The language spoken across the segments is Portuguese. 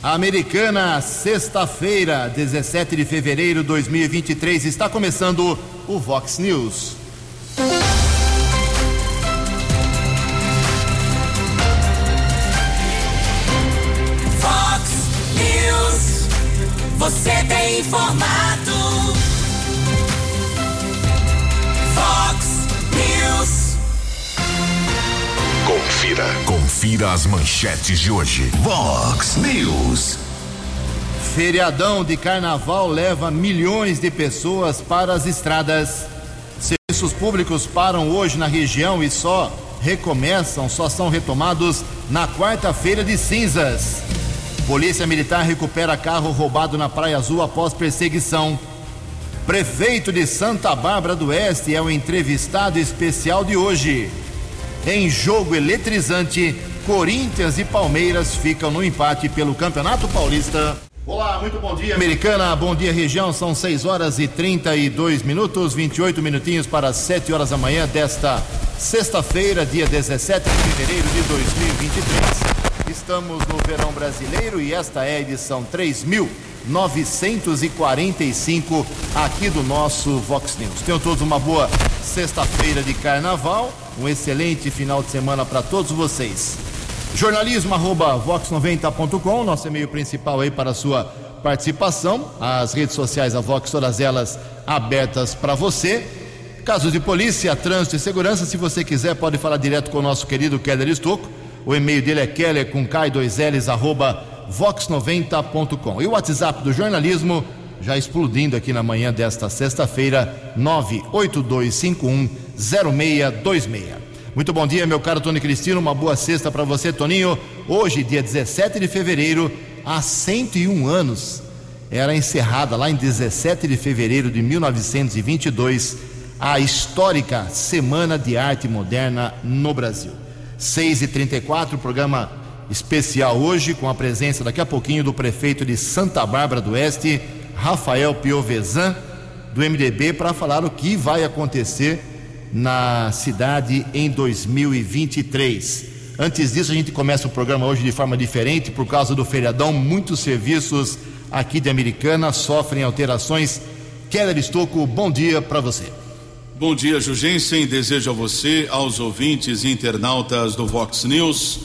Americana, sexta-feira, 17 de fevereiro de 2023, está começando o Vox News. Vox News, você tem informado. Vox News. Confira. Confira as manchetes de hoje. Vox News. Feriadão de carnaval leva milhões de pessoas para as estradas. Serviços públicos param hoje na região e só recomeçam, só são retomados na quarta-feira de cinzas. Polícia Militar recupera carro roubado na Praia Azul após perseguição. Prefeito de Santa Bárbara do Oeste é o entrevistado especial de hoje. Em jogo eletrizante, Corinthians e Palmeiras ficam no empate pelo Campeonato Paulista. Olá, muito bom dia, Americana. Bom dia, região. São 6 horas e 32 minutos, 28 minutinhos para 7 horas da manhã desta sexta-feira, dia 17 de fevereiro de 2023. Estamos no verão brasileiro e esta é a edição 3945 aqui do nosso Vox News. Tenham todos uma boa sexta-feira de carnaval, um excelente final de semana para todos vocês. Jornalismo arroba vox90.com, nosso e-mail principal aí para a sua participação. As redes sociais da Vox, todas elas abertas para você. Casos de polícia, trânsito e segurança, se você quiser, pode falar direto com o nosso querido Keller Estocco. O e-mail dele é keller com K2Ls arroba vox90.com. E o WhatsApp do jornalismo já explodindo aqui na manhã desta sexta-feira, 982510626. Muito bom dia, meu caro Tony Cristino. Uma boa sexta para você, Toninho. Hoje, dia 17 de fevereiro, há 101 anos, era encerrada lá em 17 de fevereiro de 1922 a histórica Semana de Arte Moderna no Brasil. 6 e 34 programa especial hoje, com a presença daqui a pouquinho do prefeito de Santa Bárbara do Oeste, Rafael Piovesan, do MDB, para falar o que vai acontecer na cidade em 2023. Antes disso, a gente começa o programa hoje de forma diferente, por causa do feriadão. Muitos serviços aqui de Americana sofrem alterações. Keller Estocco, bom dia para você. Bom dia, Jugensen. Desejo a você, aos ouvintes e internautas do Vox News,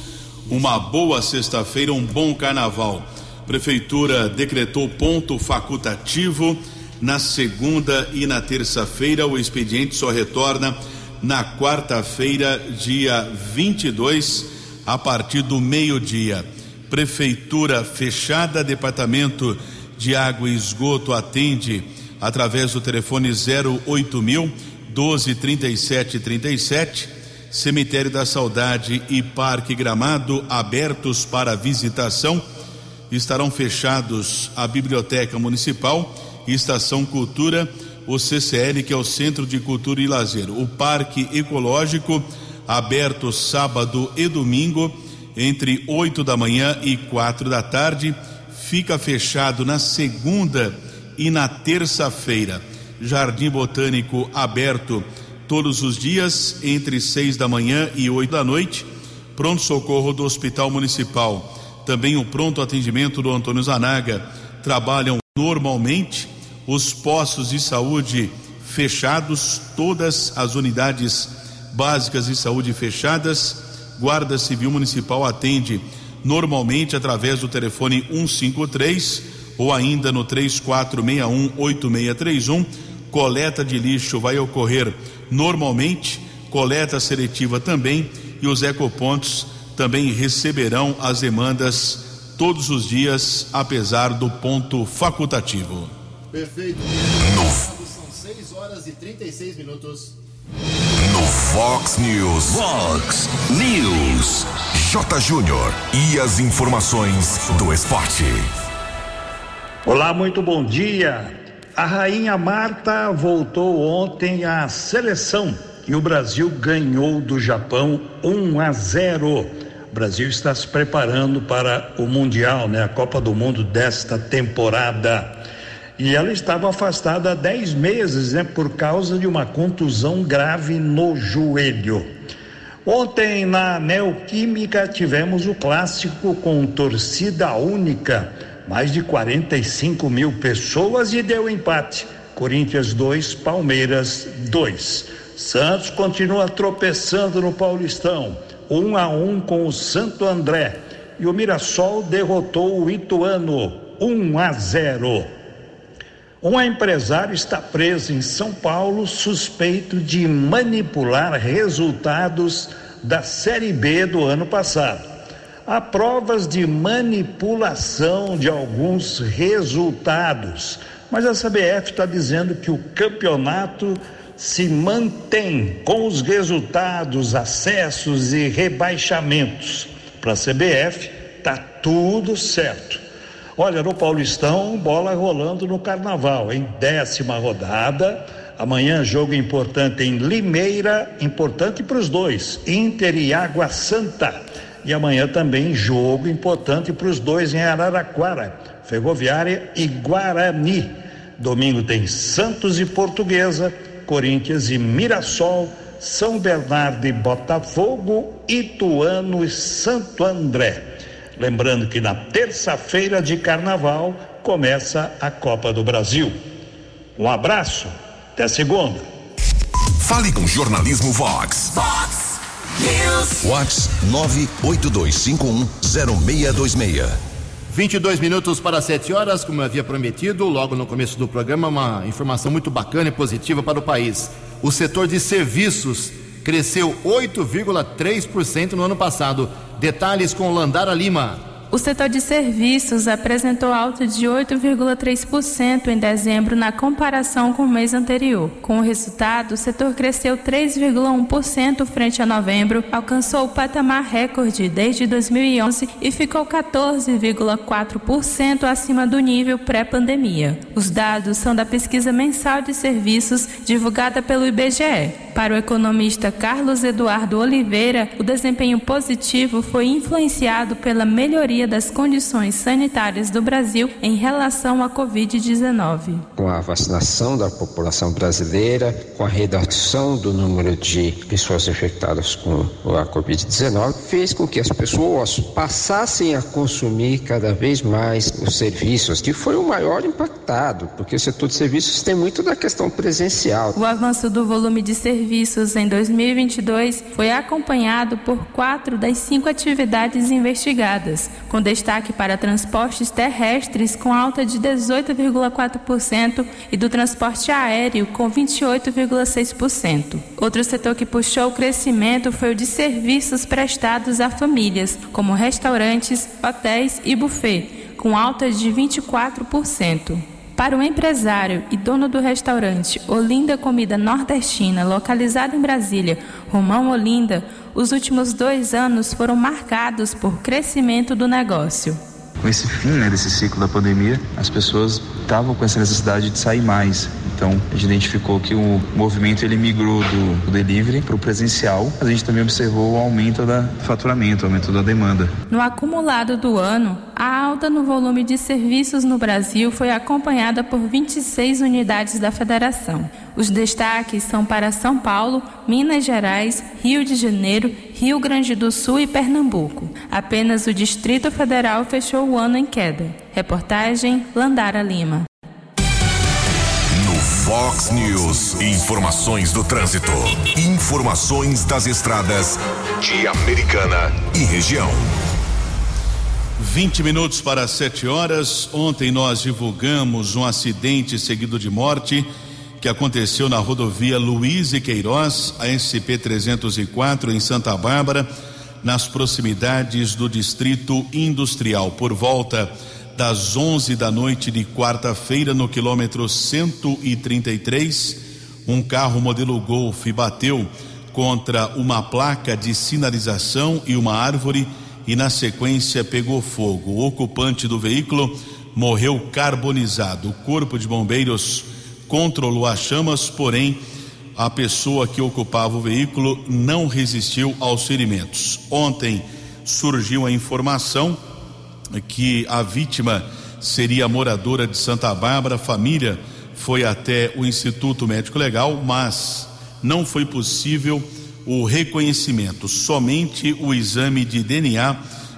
uma boa sexta-feira, um bom carnaval. Prefeitura decretou ponto facultativo na segunda e na terça-feira. O expediente só retorna na quarta-feira, dia 22, a partir do meio-dia. Prefeitura fechada, Departamento de Água e Esgoto atende através do telefone 08000 123737. Cemitério da Saudade e Parque Gramado abertos para visitação. Estarão fechados a Biblioteca Municipal Estação Cultura, o CCL, que é o Centro de Cultura e Lazer. O Parque Ecológico aberto sábado e domingo entre 8 da manhã e quatro da tarde. Fica fechado na segunda e na terça-feira. Jardim Botânico aberto todos os dias entre seis da manhã e oito da noite. Pronto socorro do Hospital Municipal. Também o pronto atendimento do Antônio Zanaga trabalham normalmente. Os postos de saúde fechados, todas as unidades básicas de saúde fechadas. Guarda Civil Municipal atende normalmente através do telefone 153 ou ainda no 3461 8631 coleta de lixo vai ocorrer normalmente, coleta seletiva também, e os ecopontos também receberão as demandas todos os dias, apesar do ponto facultativo. Perfeito. São 6 horas e 36 minutos. No Fox News. Fox News. J. Júnior. E as informações do esporte. Olá, muito bom dia. A rainha Marta voltou ontem à seleção e o Brasil ganhou do Japão 1 a 0. O Brasil está se preparando para o Mundial, né? A Copa do Mundo desta temporada. E ela estava afastada há 10 meses, né? Por causa de uma contusão grave no joelho. Ontem na Neoquímica tivemos o clássico com torcida única, mais de 45 mil pessoas e deu empate. Corinthians 2, Palmeiras 2. Santos continua tropeçando no Paulistão, 1 um a 1 um com o Santo André. E o Mirassol derrotou o Ituano, 1 um a 0. Um empresário está preso em São Paulo suspeito de manipular resultados da Série B do ano passado. Há provas de manipulação de alguns resultados, mas a CBF está dizendo que o campeonato se mantém com os resultados, acessos e rebaixamentos. Para a CBF, está tudo certo. Olha, no Paulistão, bola rolando no Carnaval, em décima rodada. Amanhã, jogo importante em Limeira, importante para os dois, Inter e Água Santa. E amanhã também jogo importante para os dois em Araraquara, Ferroviária e Guarani. Domingo tem Santos e Portuguesa, Corinthians e Mirassol, São Bernardo e Botafogo, Ituano e Santo André. Lembrando que na terça-feira de carnaval começa a Copa do Brasil. Um abraço, até segunda. Fale com Jornalismo Vox. Vox News. Vox 982510626. 22 minutos para 7 horas, como eu havia prometido, logo no começo do programa, uma informação muito bacana e positiva para o país. O setor de serviços cresceu 8,3% no ano passado. Detalhes com Landara Lima. O setor de serviços apresentou alta de 8,3% em dezembro na comparação com o mês anterior. Com o resultado, o setor cresceu 3,1% frente a novembro, alcançou o patamar recorde desde 2011 e ficou 14,4% acima do nível pré-pandemia. Os dados são da pesquisa mensal de serviços divulgada pelo IBGE. Para o economista Carlos Eduardo Oliveira, o desempenho positivo foi influenciado pela melhoria das condições sanitárias do Brasil em relação à Covid-19. Com a vacinação da população brasileira, com a redução do número de pessoas infectadas com a Covid-19, fez com que as pessoas passassem a consumir cada vez mais os serviços, que foi o maior impactado, porque o setor de serviços tem muito da questão presencial. O avanço do volume de serviços em 2022 foi acompanhado por quatro das cinco atividades investigadas, com destaque para transportes terrestres, com alta de 18,4%, e do transporte aéreo, com 28,6%. Outro setor que puxou o crescimento foi o de serviços prestados a famílias, como restaurantes, hotéis e buffet, com alta de 24%. Para o empresário e dono do restaurante Olinda Comida Nordestina, localizado em Brasília, Romão Olinda, os últimos dois anos foram marcados por crescimento do negócio. Com esse fim né, desse ciclo da pandemia, as pessoas estavam com essa necessidade de sair mais. Então, a gente identificou que o movimento ele migrou do, do delivery para o presencial. A gente também observou o aumento da faturamento, o aumento da demanda. No acumulado do ano, a alta no volume de serviços no Brasil foi acompanhada por 26 unidades da federação. Os destaques são para São Paulo, Minas Gerais, Rio de Janeiro, Rio Grande do Sul e Pernambuco. Apenas o Distrito Federal fechou o ano em queda. Reportagem Landara Lima. No Fox News, informações do trânsito. Informações das estradas de Americana e região. 20 minutos para 7 horas. Ontem nós divulgamos um acidente seguido de morte que aconteceu na rodovia Luiz e Queiroz, a SP 304 em Santa Bárbara, nas proximidades do Distrito Industrial, por volta das 11 da noite de quarta-feira, no quilômetro 133, um carro modelo Golf bateu contra uma placa de sinalização e uma árvore e na sequência pegou fogo. O ocupante do veículo morreu carbonizado. O corpo de bombeiros controlou as chamas, porém a pessoa que ocupava o veículo não resistiu aos ferimentos. Ontem surgiu a informação que a vítima seria moradora de Santa Bárbara, a família foi até o Instituto Médico Legal, mas não foi possível o reconhecimento. Somente o exame de DNA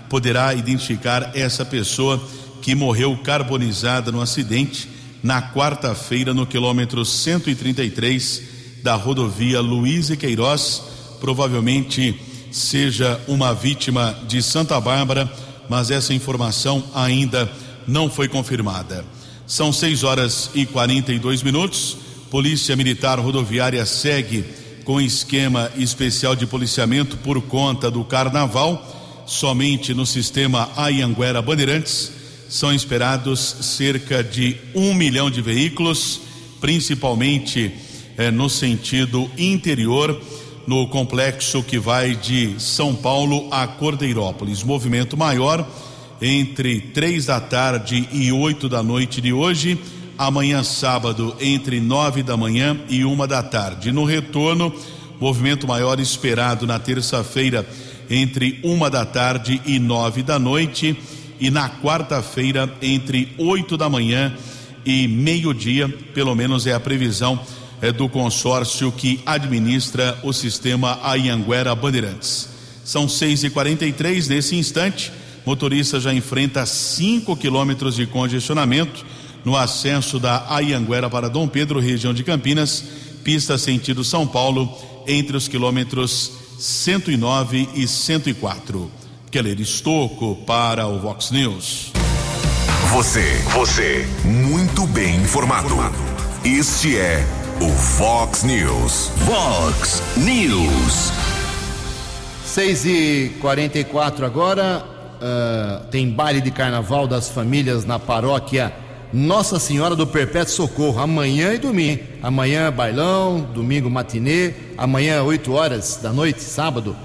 poderá identificar essa pessoa que morreu carbonizada no acidente na quarta-feira no quilômetro 133 da rodovia Luiz e Queiroz. Provavelmente seja uma vítima de Santa Bárbara, mas essa informação ainda não foi confirmada. São 6 horas e 42 minutos. Polícia Militar Rodoviária segue com esquema especial de policiamento por conta do carnaval. Somente no sistema Ayanguera Bandeirantes são esperados cerca de um milhão de veículos, principalmente eh, no sentido interior, no complexo que vai de São Paulo a Cordeirópolis. Movimento maior entre três da tarde e oito da noite de hoje amanhã sábado entre nove da manhã e uma da tarde. No retorno, movimento maior esperado na terça-feira entre uma da tarde e nove da noite e na quarta-feira entre oito da manhã e meio-dia, pelo menos é a previsão é, do consórcio que administra o sistema Ayanguera Bandeirantes. São seis e quarenta e três nesse instante, motorista já enfrenta cinco quilômetros de congestionamento no acesso da Ayanguera para Dom Pedro, região de Campinas, pista sentido São Paulo, entre os quilômetros 109 e 104. Keller Estocco para o Vox News. Você, você, muito bem informado. Este é o Vox News. Vox News. 6 e 44 agora. Uh, tem baile de carnaval das famílias na paróquia nossa Senhora do Perpétuo Socorro, amanhã e domingo. Amanhã bailão, domingo matinê, amanhã 8 horas da noite, sábado,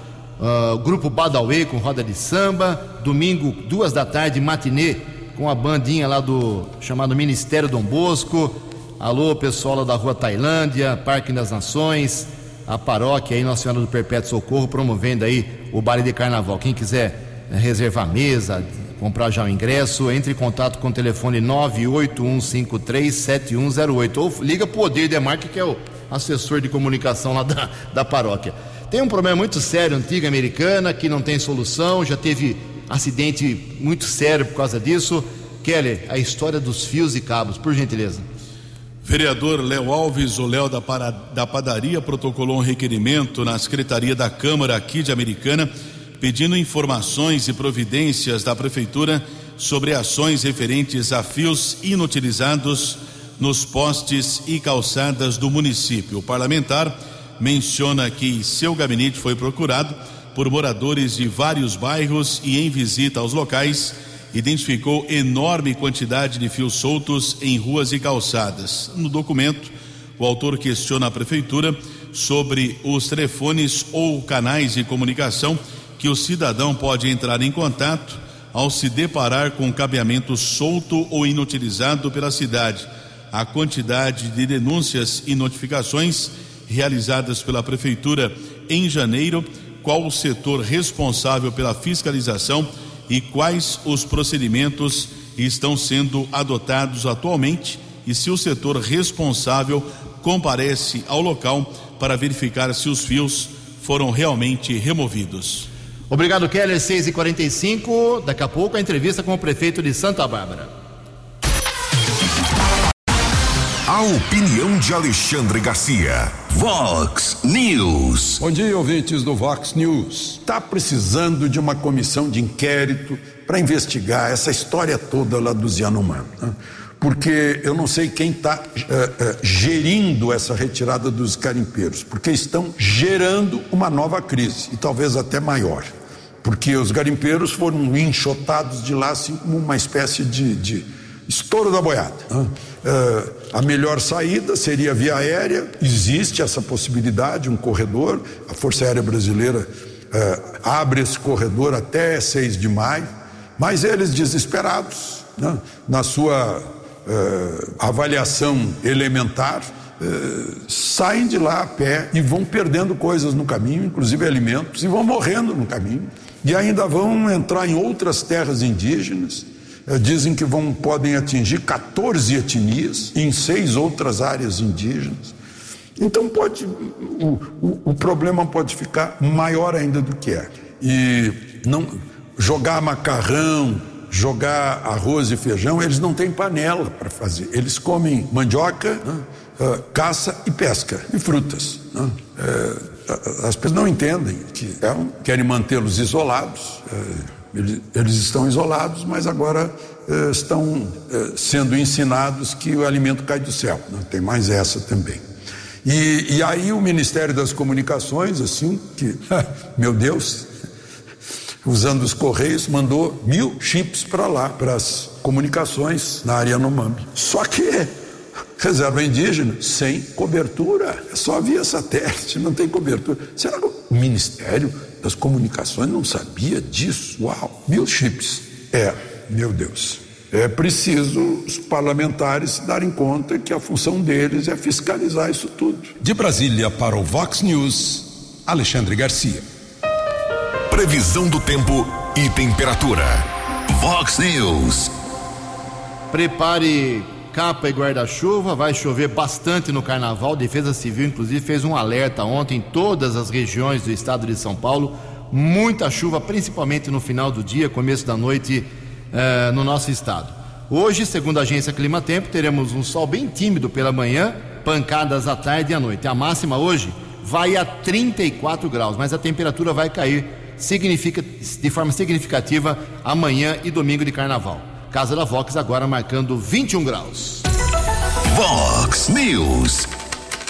uh, grupo Badauê com roda de samba, domingo duas da tarde matinê com a bandinha lá do chamado Ministério Dom Bosco. Alô, pessoal lá da Rua Tailândia, Parque das Nações, a paróquia aí Nossa Senhora do Perpétuo Socorro promovendo aí o baile de carnaval. Quem quiser né, reservar mesa, comprar já o ingresso, entre em contato com o telefone 981537108 ou liga para o Odir Demarque, que é o assessor de comunicação lá da, da paróquia. Tem um problema muito sério, antiga americana, que não tem solução, já teve acidente muito sério por causa disso. Keller, a história dos fios e cabos, por gentileza. Vereador Léo Alves, o Léo da, da Padaria, protocolou um requerimento na Secretaria da Câmara aqui de Americana pedindo informações e providências da Prefeitura sobre ações referentes a fios inutilizados nos postes e calçadas do município. O parlamentar menciona que seu gabinete foi procurado por moradores de vários bairros e, em visita aos locais, identificou enorme quantidade de fios soltos em ruas e calçadas. No documento, o autor questiona a Prefeitura sobre os telefones ou canais de comunicação que o cidadão pode entrar em contato ao se deparar com cabeamento solto ou inutilizado pela cidade. A quantidade de denúncias e notificações realizadas pela Prefeitura em janeiro, qual o setor responsável pela fiscalização e quais os procedimentos estão sendo adotados atualmente e se o setor responsável comparece ao local para verificar se os fios foram realmente removidos. Obrigado, Keller. 6 e 45 Daqui a pouco a entrevista com o prefeito de Santa Bárbara. A opinião de Alexandre Garcia. Vox News. Bom dia, ouvintes do Vox News. Está precisando de uma comissão de inquérito para investigar essa história toda lá do Yanomami. Né? Porque eu não sei quem está uh, uh, gerindo essa retirada dos garimpeiros, porque estão gerando uma nova crise e talvez até maior porque os garimpeiros foram enxotados de lá assim como uma espécie de, de estouro da boiada. Uh, a melhor saída seria via aérea, existe essa possibilidade, um corredor, a Força Aérea Brasileira uh, abre esse corredor até 6 de maio, mas eles desesperados, né, na sua uh, avaliação elementar, saem de lá a pé e vão perdendo coisas no caminho, inclusive alimentos, e vão morrendo no caminho. E ainda vão entrar em outras terras indígenas. Eh, dizem que vão, podem atingir 14 etnias em seis outras áreas indígenas. Então pode o, o, o problema pode ficar maior ainda do que é. E não jogar macarrão, jogar arroz e feijão, eles não têm panela para fazer. Eles comem mandioca, né? uh, caça e pesca e frutas. Né? Uh, as pessoas não entendem que é querem mantê-los isolados. Uh, eles, estão isolados, mas agora estão sendo ensinados que o alimento cai do céu. Né? Tem mais essa também. E, e aí o Ministério das Comunicações, assim, que, meu Deus, usando os Correios, mandou mil chips para lá, para as comunicações na área Yanomami. Só que reserva indígena sem cobertura, é só via satélite, não tem cobertura. Será que o Ministério das Comunicações não sabia disso? Uau, mil chips. É, meu Deus. É preciso os parlamentares darem conta que a função deles é fiscalizar isso tudo. De Brasília para o Vox News, Alexandre Garcia. Previsão do tempo e temperatura. Vox News. Prepare capa e guarda-chuva, vai chover bastante no carnaval. Defesa Civil, inclusive, fez um alerta ontem em todas as regiões do estado de São Paulo. Muita chuva, principalmente no final do dia, começo da noite uh, no nosso estado. Hoje, segundo a agência Clima Tempo, teremos um sol bem tímido pela manhã, pancadas à tarde e à noite. A máxima hoje vai a 34 graus, mas a temperatura vai cair de forma significativa amanhã e domingo de carnaval. Casa da Vox agora marcando 21 graus. Vox News.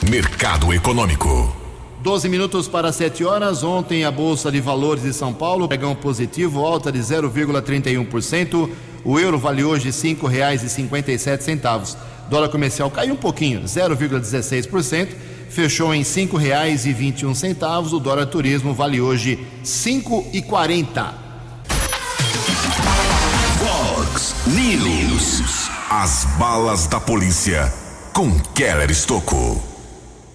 Mercado Econômico. 12 minutos para 7 horas. Ontem a Bolsa de Valores de São Paulo pegou um positivo, alta de 0,31%. O euro vale hoje R$ 5,57. Dólar comercial caiu um pouquinho, 0,16%, fechou em R$ 5,21. O dólar turismo vale hoje R$ 5,40. News. As balas da polícia com Keller Estocou.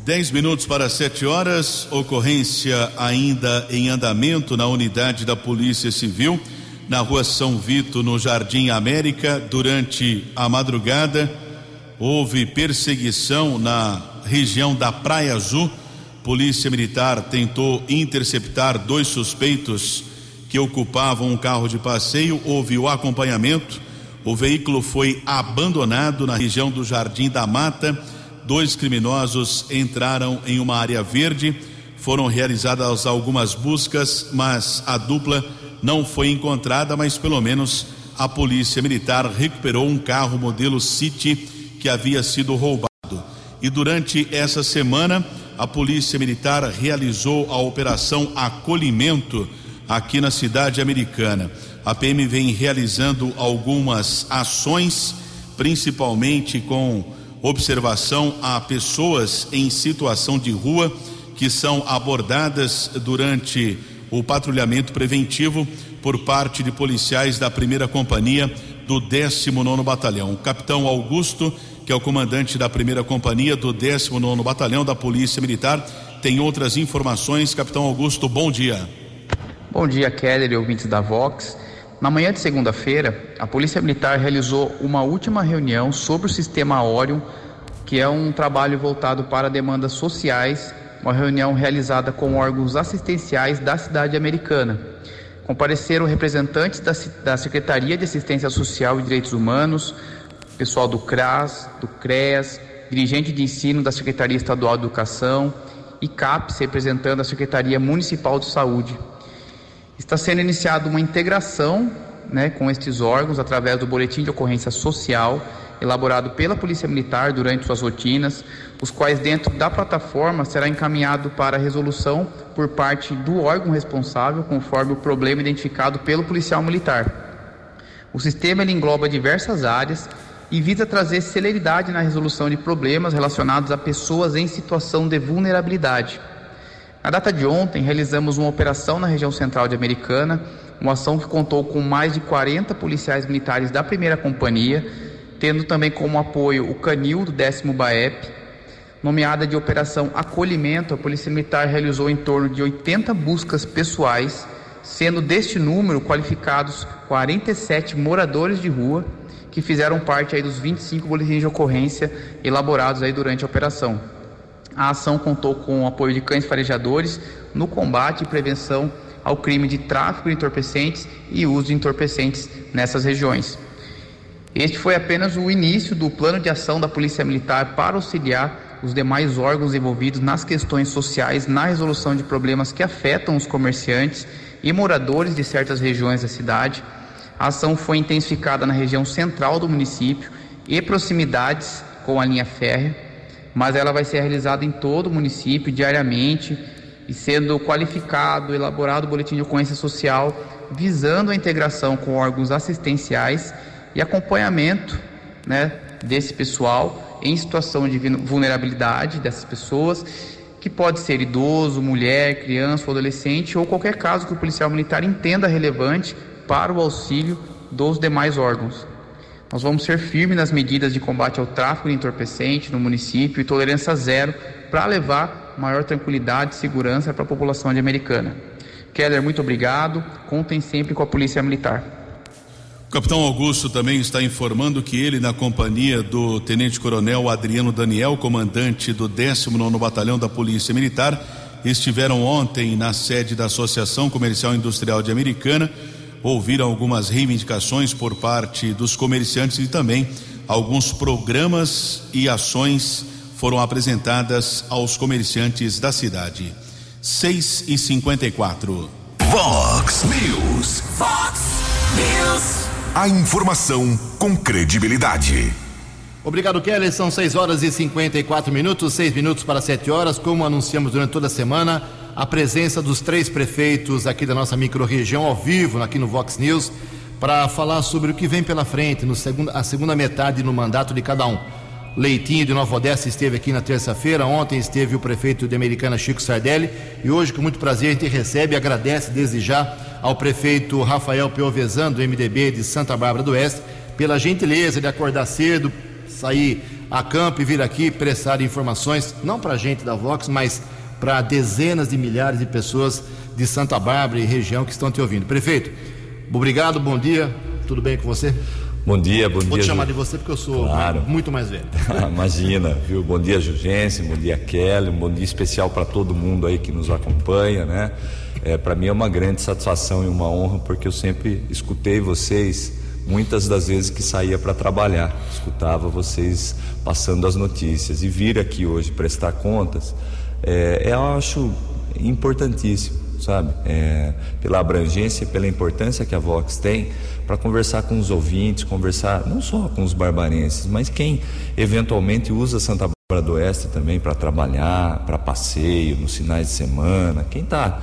10 minutos para 7 horas, ocorrência ainda em andamento na unidade da Polícia Civil, na rua São Vito, no Jardim América. Durante a madrugada, houve perseguição na região da Praia Azul. Polícia Militar tentou interceptar dois suspeitos que ocupavam um carro de passeio. Houve o acompanhamento. O veículo foi abandonado na região do Jardim da Mata dois criminosos entraram em uma área verde. Foram realizadas algumas buscas, mas a dupla não foi encontrada, mas pelo menos a polícia militar recuperou um carro modelo City que havia sido roubado. E durante essa semana, a polícia militar realizou a operação Acolhimento aqui na cidade americana. A PM vem realizando algumas ações, principalmente com observação a pessoas em situação de rua que são abordadas durante o patrulhamento preventivo por parte de policiais da primeira companhia do 19 Batalhão. O capitão Augusto, que é o comandante da primeira companhia do 19 Batalhão da Polícia Militar, tem outras informações. Capitão Augusto, bom dia. Bom dia, Keller e ouvintes da Vox. Na manhã de segunda-feira, a Polícia Militar realizou uma última reunião sobre o sistema Orion, que é um trabalho voltado para demandas sociais, uma reunião realizada com órgãos assistenciais da cidade americana. Compareceram representantes da, da Secretaria de Assistência Social e Direitos Humanos, pessoal do CRAS, do CREAS, dirigente de ensino da Secretaria Estadual de Educação e CAPES, representando a Secretaria Municipal de Saúde. Está sendo iniciada uma integração né, com estes órgãos através do Boletim de Ocorrência Social, elaborado pela Polícia Militar durante suas rotinas, os quais, dentro da plataforma, será encaminhado para resolução por parte do órgão responsável, conforme o problema identificado pelo policial militar. O sistema engloba diversas áreas e visa trazer celeridade na resolução de problemas relacionados a pessoas em situação de vulnerabilidade. Na data de ontem, realizamos uma operação na região central de Americana, uma ação que contou com mais de 40 policiais militares da primeira companhia, tendo também como apoio o Canil do 10 BAEP. Nomeada de Operação Acolhimento, a Polícia Militar realizou em torno de 80 buscas pessoais, sendo deste número qualificados 47 moradores de rua que fizeram parte aí dos 25 boletins de ocorrência elaborados aí durante a operação. A ação contou com o apoio de cães farejadores no combate e prevenção ao crime de tráfico de entorpecentes e uso de entorpecentes nessas regiões. Este foi apenas o início do plano de ação da Polícia Militar para auxiliar os demais órgãos envolvidos nas questões sociais na resolução de problemas que afetam os comerciantes e moradores de certas regiões da cidade. A ação foi intensificada na região central do município e proximidades com a linha férrea, mas ela vai ser realizada em todo o município diariamente e sendo qualificado, elaborado o boletim de ocorrência social visando a integração com órgãos assistenciais e acompanhamento, né, desse pessoal em situação de vulnerabilidade dessas pessoas, que pode ser idoso, mulher, criança ou adolescente ou qualquer caso que o policial militar entenda relevante para o auxílio dos demais órgãos. Nós vamos ser firmes nas medidas de combate ao tráfico de entorpecente no município e tolerância zero para levar maior tranquilidade e segurança para a população de Americana. Keller, muito obrigado. Contem sempre com a Polícia Militar. O capitão Augusto também está informando que ele, na companhia do tenente-coronel Adriano Daniel, comandante do 19 Batalhão da Polícia Militar, estiveram ontem na sede da Associação Comercial Industrial de Americana, ouviram algumas reivindicações por parte dos comerciantes e também alguns programas e ações foram apresentadas aos comerciantes da cidade. 6 e 54. Vox News. Fox News. A informação com credibilidade. Obrigado, Kelly. São 6 horas e 54 minutos, 6 minutos para 7 horas. Como anunciamos durante toda a semana, a presença dos três prefeitos aqui da nossa microrregião ao vivo, aqui no Vox News, para falar sobre o que vem pela frente, no segundo, a segunda metade no mandato de cada um. Leitinho de Nova Odessa esteve aqui na terça-feira. Ontem esteve o prefeito de Americana, Chico Sardelli. E hoje, com muito prazer, a gente recebe e agradece desde já ao prefeito Rafael Piovesan, do MDB de Santa Bárbara do Oeste, pela gentileza de acordar cedo, sair a campo e vir aqui prestar informações, não para a gente da Vox, mas para dezenas de milhares de pessoas de Santa Bárbara e região que estão te ouvindo. Prefeito, obrigado, bom dia, tudo bem com você? Bom dia, bom Vou dia. te chamar de você porque eu sou Claro. muito mais velho. Imagina, viu? Bom dia, Jugense, bom dia, Kelly, um bom dia especial para todo mundo aí que nos acompanha, né? É, para mim é uma grande satisfação e uma honra porque eu sempre escutei vocês muitas das vezes que saía para trabalhar, escutava vocês passando as notícias e vir aqui hoje prestar contas, é, eu acho importantíssimo, sabe? É, pela abrangência pela importância que a Vox tem para conversar com os ouvintes, conversar não só com os barbarenses, mas quem eventualmente usa Santa Bárbara do Oeste também para trabalhar, para passeio, nos finais de semana, quem está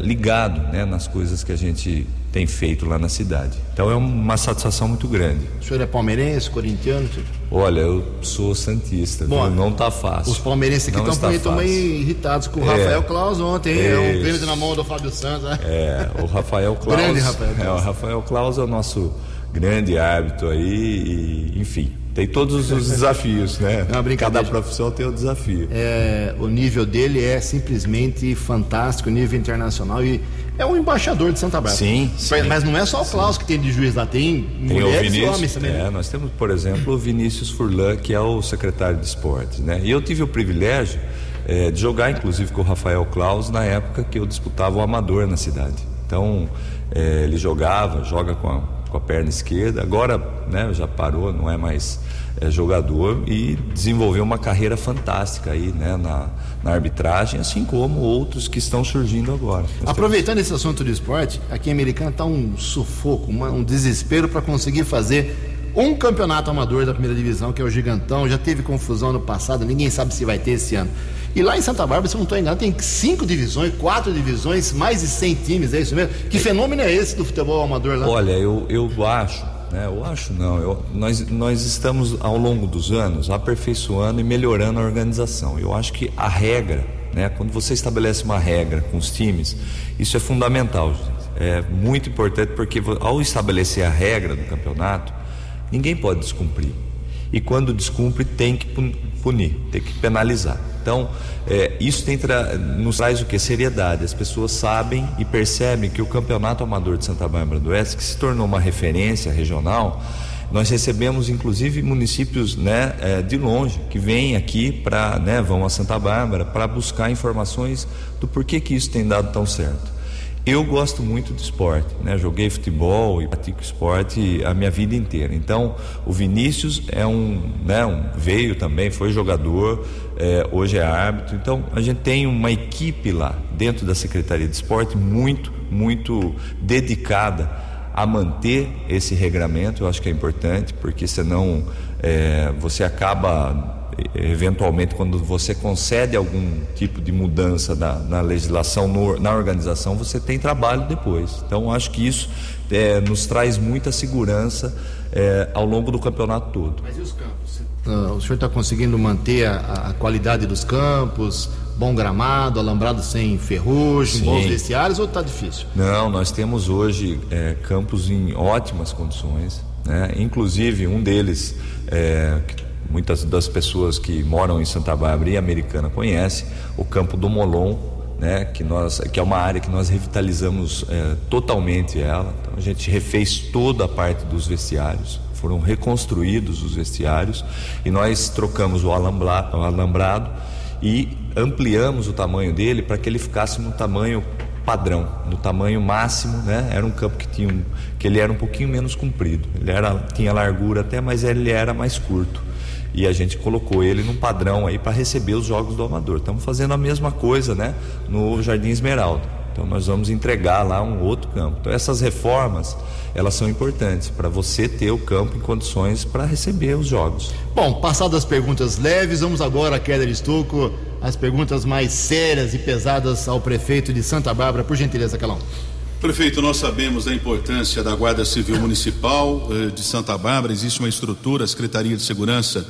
ligado né, nas coisas que a gente tem feito lá na cidade. Então é uma satisfação muito grande. O senhor é palmeirense, corintiano? senhor? Olha, eu sou santista, Bom, viu? não tá fácil. Os palmeirenses aqui estão está também fácil. irritados com o É. Rafael Claus ontem? É um Isso. pênalti na mão do Fábio Santos, né? É, o Rafael Claus. Grande Rafael É, o Claus. Rafael Claus é o nosso grande árbitro aí, e, enfim, tem todos os desafios, né? É uma brincadeira. Cada profissão tem um desafio. É, o nível dele é simplesmente fantástico, nível internacional e é um embaixador de Santa Bárbara. Sim, sim. Mas não é só o Klaus que tem de juiz lá, tem, Tem mulheres e homens também. é, nós temos, por exemplo, o Vinícius Furlan, que é o secretário de esportes, né? E eu tive o privilégio é, de jogar, inclusive, com o Rafael Claus na época que eu disputava o amador na cidade. Então, é, ele jogava, joga com a, com a perna esquerda, agora né, já parou, não é mais é, jogador e desenvolveu uma carreira fantástica aí né, na, na arbitragem, assim como outros que estão surgindo agora. Nós Aproveitando esse assunto do esporte, aqui em Americana está um sufoco, uma- um desespero para conseguir fazer um campeonato amador da primeira divisão, que é o Gigantão. Já teve confusão no passado, ninguém sabe se vai ter esse ano. E lá em Santa Bárbara, se eu não estou enganado, tem cinco divisões, quatro divisões, mais de 100 times, é isso mesmo? Que fenômeno é esse do futebol amador lá? Olha, eu, eu acho, né, eu acho não, eu- nós, nós estamos ao longo dos anos aperfeiçoando e melhorando a organização. Eu acho que a regra, né, quando você estabelece uma regra com os times, isso é fundamental. gente. É muito importante porque ao estabelecer a regra do campeonato, ninguém pode descumprir. E quando descumpre, tem que pun- punir, tem que penalizar. Então, é, isso tra- nos traz o que? Seriedade. As pessoas sabem e percebem que o Campeonato Amador de Santa Bárbara do Oeste, que se tornou uma referência regional, Nós recebemos inclusive municípios né, é, de longe que vêm aqui para, né, vão a Santa Bárbara para buscar informações do porquê que isso tem dado tão certo. Eu gosto muito de esporte, né? Joguei futebol e pratico esporte a minha vida inteira. Então, o Vinícius é um, né? Um, veio também, foi jogador, é, hoje é árbitro. Então, a gente tem uma equipe lá dentro da Secretaria de Esporte muito, muito dedicada a manter esse regramento. Eu acho que é importante, porque senão é, você acaba eventualmente quando você concede algum tipo de mudança na, na legislação, no, na organização, você tem trabalho depois. Então, acho que isso é, nos traz muita segurança é, ao longo do campeonato todo. Mas e os campos? Uh, o senhor está conseguindo manter a, a, qualidade dos campos, bom gramado, alambrado sem ferrugem, Sim. bons vestiários ou está difícil? Não, nós temos hoje é, campos em ótimas condições. Né? Inclusive, um deles, é, muitas das pessoas que moram em Santa Bárbara e Americana conhecem, o Campo do Molon, né, que, nós, que é uma área que nós revitalizamos é, totalmente ela. Então, a gente refez toda a parte dos vestiários, foram reconstruídos os vestiários e nós trocamos o, o alambrado e ampliamos o tamanho dele para que ele ficasse no tamanho padrão, no tamanho máximo, né? Era um campo que tinha um, que ele era um pouquinho menos comprido. Ele era tinha largura até, mas ele era mais curto e a gente colocou ele num padrão aí para receber os jogos do amador. Estamos fazendo a mesma coisa, né, no Jardim Esmeralda. Então nós vamos entregar lá um outro campo. Então essas reformas, elas são importantes para você ter o campo em condições para receber os jogos. Bom, passadas as perguntas leves, vamos agora, Keller Estuco, as perguntas mais sérias e pesadas ao prefeito de Santa Bárbara, por gentileza, Calão. Prefeito, nós sabemos da importância da Guarda Civil Municipal eh, de Santa Bárbara. Existe uma estrutura, a Secretaria de Segurança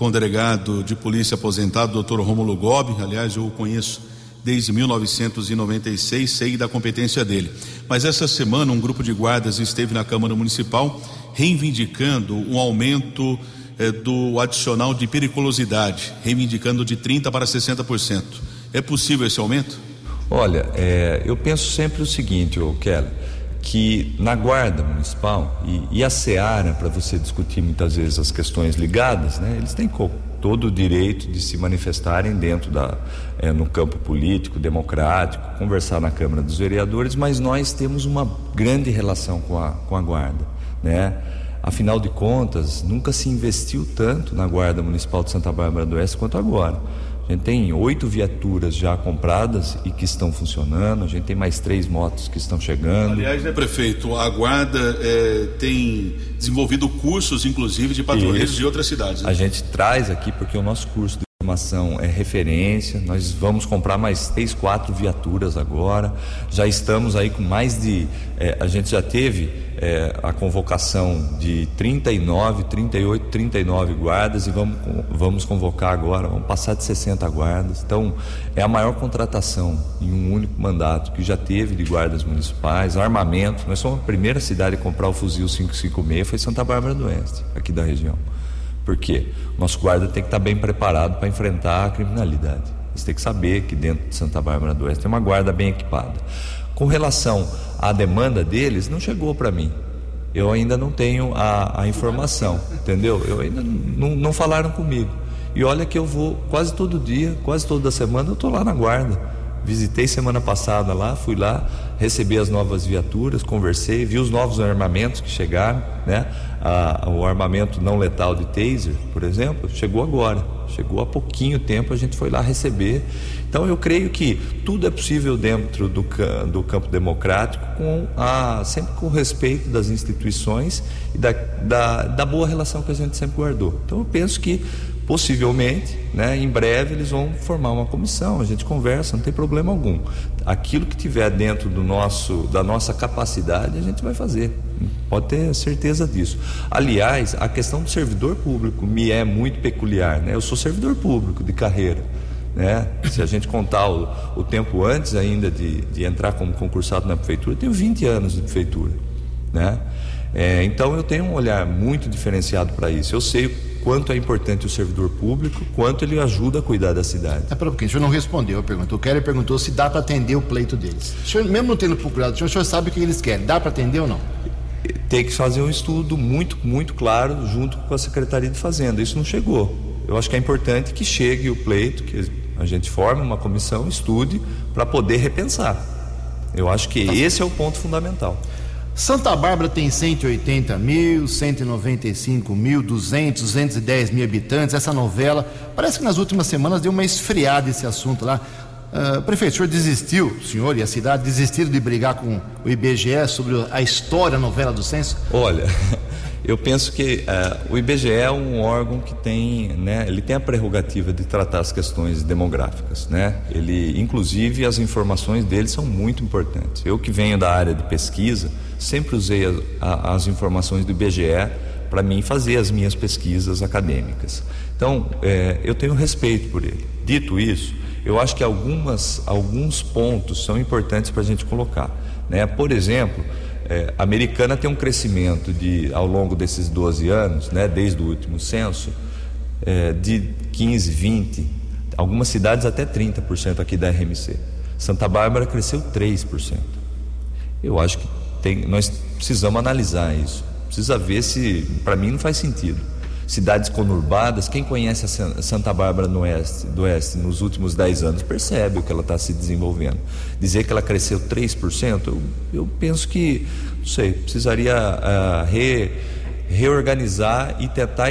com o delegado de polícia aposentado, doutor Rômulo Gobi. Aliás, eu o conheço desde 1996, sei da competência dele. Mas essa semana, um grupo de guardas esteve na Câmara Municipal reivindicando um aumento eh, do adicional de periculosidade, reivindicando de 30% para 60%. É possível esse aumento? Olha, é, eu penso sempre o seguinte, ô Keller que na guarda municipal e, e a Seara, para você discutir muitas vezes as questões ligadas, né, eles têm todo o direito de se manifestarem dentro da é, no campo político, democrático, conversar na Câmara dos Vereadores, mas nós temos uma grande relação com a, com a guarda, né? Afinal de contas, nunca se investiu tanto na Guarda Municipal de Santa Bárbara do Oeste quanto agora. A gente tem oito viaturas já compradas e que estão funcionando. A gente tem mais três motos que estão chegando. Aliás, né, prefeito, a Guarda é, tem desenvolvido cursos, inclusive, de patrulheiros de outras cidades. Né? A gente traz aqui porque o nosso curso de formação é referência. Nós vamos comprar mais três, quatro viaturas agora. Já estamos aí com mais de. É, a gente já teve é, a convocação de 39, 38, 39 guardas e vamos, vamos convocar agora, vamos passar de 60 guardas. Então, é a maior contratação em um único mandato que já teve de guardas municipais, armamento. Nós somos a primeira cidade a comprar o fuzil 556, foi Santa Bárbara do Oeste, aqui da região. Por quê? Nosso guarda tem que estar bem preparado para enfrentar a criminalidade. Você tem que saber que dentro de Santa Bárbara do Oeste tem uma guarda bem equipada. Com relação à demanda deles, não chegou para mim. Eu ainda não tenho a, a informação, entendeu? Eu ainda não, não falaram comigo. E olha que eu vou quase todo dia, quase toda semana, eu estou lá na guarda. Visitei semana passada lá, fui lá, recebi as novas viaturas, conversei, vi os novos armamentos que chegaram, né? Ah, o armamento não letal de taser, por exemplo, chegou agora, chegou há pouquinho tempo, a gente foi lá receber. Então eu creio que tudo é possível dentro do, do campo democrático, com a, sempre com respeito das instituições e da, da, da boa relação que a gente sempre guardou. Então eu penso que possivelmente, né, em breve eles vão formar uma comissão, a gente conversa, não tem problema algum. Aquilo que tiver dentro do nosso, da nossa capacidade, a gente vai fazer. Pode ter certeza disso. Aliás, a questão do servidor público me é muito peculiar, né? Eu sou servidor público de carreira. Né? Se a gente contar o, o tempo antes ainda de, de, entrar como concursado na prefeitura, eu tenho 20 anos de prefeitura. Né? É, então eu tenho um olhar muito diferenciado para isso. Eu sei quanto é importante o servidor público, quanto ele ajuda a cuidar da cidade. É para o senhor não respondeu a pergunta. O Keller perguntou se dá para atender o pleito deles. O senhor, mesmo não tendo procurado, o senhor, o senhor sabe o que eles querem. Dá para atender ou não? tem que fazer um estudo muito, muito claro junto com a Secretaria de Fazenda. Isso não chegou. Eu acho que é importante que chegue o pleito, que a gente forme uma comissão, estude, para poder repensar. Eu acho que esse é o ponto fundamental. Santa Bárbara tem 180 mil, 195 mil, 200, 210 mil habitantes. Essa novela, parece que nas últimas semanas deu uma esfriada esse assunto lá. Uh, prefeito, o senhor desistiu, o senhor e a cidade desistiram de brigar com o IBGE sobre a história, a novela do censo? Olha, eu penso que uh, o IBGE é um órgão que tem, né, ele tem a prerrogativa de tratar as questões demográficas, né? Ele, inclusive, as informações dele são muito importantes. Eu que venho da área de pesquisa, sempre usei a, a, as informações do IBGE para mim fazer as minhas pesquisas acadêmicas. Então, é, eu tenho respeito por ele. Dito isso, eu acho que algumas, alguns pontos são importantes para a gente colocar. Né? Por exemplo, é, americana tem um crescimento de, ao longo desses 12 anos, né, desde o último censo, é, de 15, 20, algumas cidades até 30% aqui da RMC. Santa Bárbara cresceu 3%. Eu acho que tem, nós precisamos analisar isso. Precisa ver se, para mim, não faz sentido cidades conurbadas, quem conhece a Santa Bárbara oeste, do Oeste nos últimos 10 anos percebe o que ela está se desenvolvendo. Dizer que ela cresceu 3%, eu, eu penso que, não sei, precisaria uh, re, reorganizar e tentar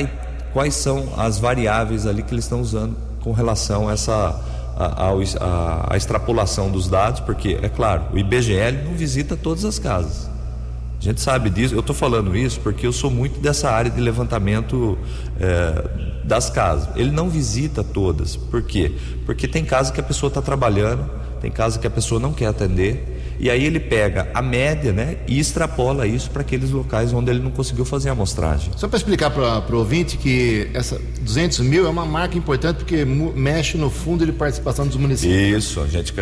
quais são as variáveis ali que eles estão usando com relação a essa a, a, a, extrapolação dos dados, porque, é claro, o IBGL não visita todas as casas. A gente sabe disso, eu estou falando isso porque eu sou muito dessa área de levantamento é, das casas. Ele não visita todas. Por quê? Porque tem casa que a pessoa está trabalhando, tem casa que a pessoa não quer atender e aí ele pega a média né, e extrapola isso para aqueles locais onde ele não conseguiu fazer a amostragem. Só para explicar para o ouvinte que essa 200 mil é uma marca importante porque mexe no fundo de participação dos municípios. Isso, a gente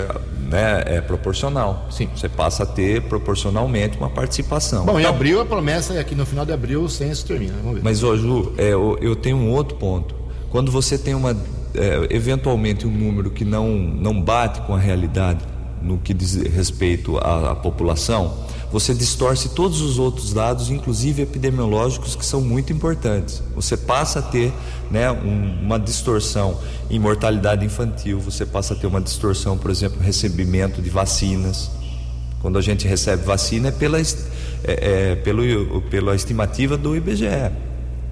né, é proporcional. Sim. Você passa a ter proporcionalmente uma participação. Bom, então, em abril a promessa é que no final de abril o censo termina. Ver. Mas, ô, Ju, é, eu, eu tenho um outro ponto. Quando você tem uma é, eventualmente um número que não, não bate com a realidade, no que diz respeito à, à, população, você distorce todos os outros dados, inclusive epidemiológicos, que são muito importantes. Você passa a ter né, um, uma distorção em mortalidade infantil, você passa a ter uma distorção, por exemplo, recebimento de vacinas. Quando a gente recebe vacina é pela, é, é, pelo, pela estimativa do IBGE.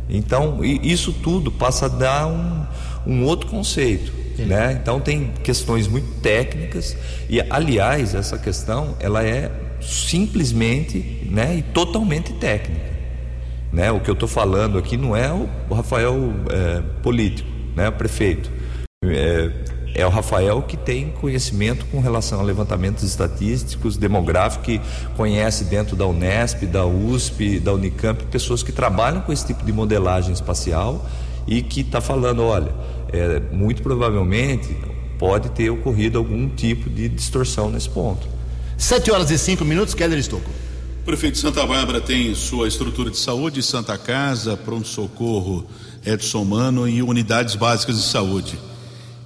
Então, isso tudo passa a dar um, um outro conceito. Né? Então tem questões muito técnicas e aliás essa questão ela é simplesmente né, e totalmente técnica. Né? O que eu estou falando aqui não é o Rafael é, político, né, prefeito. É, é o Rafael que tem conhecimento com relação a levantamentos estatísticos, demográficos, que conhece dentro da Unesp, da USP, da Unicamp, pessoas que trabalham com esse tipo de modelagem espacial e que está falando, olha, é, muito provavelmente pode ter ocorrido algum tipo de distorção nesse ponto. Sete horas e cinco minutos, Keller Estocco. O prefeito de Santa Bárbara tem sua estrutura de saúde, Santa Casa, pronto-socorro Edson Mano e unidades básicas de saúde.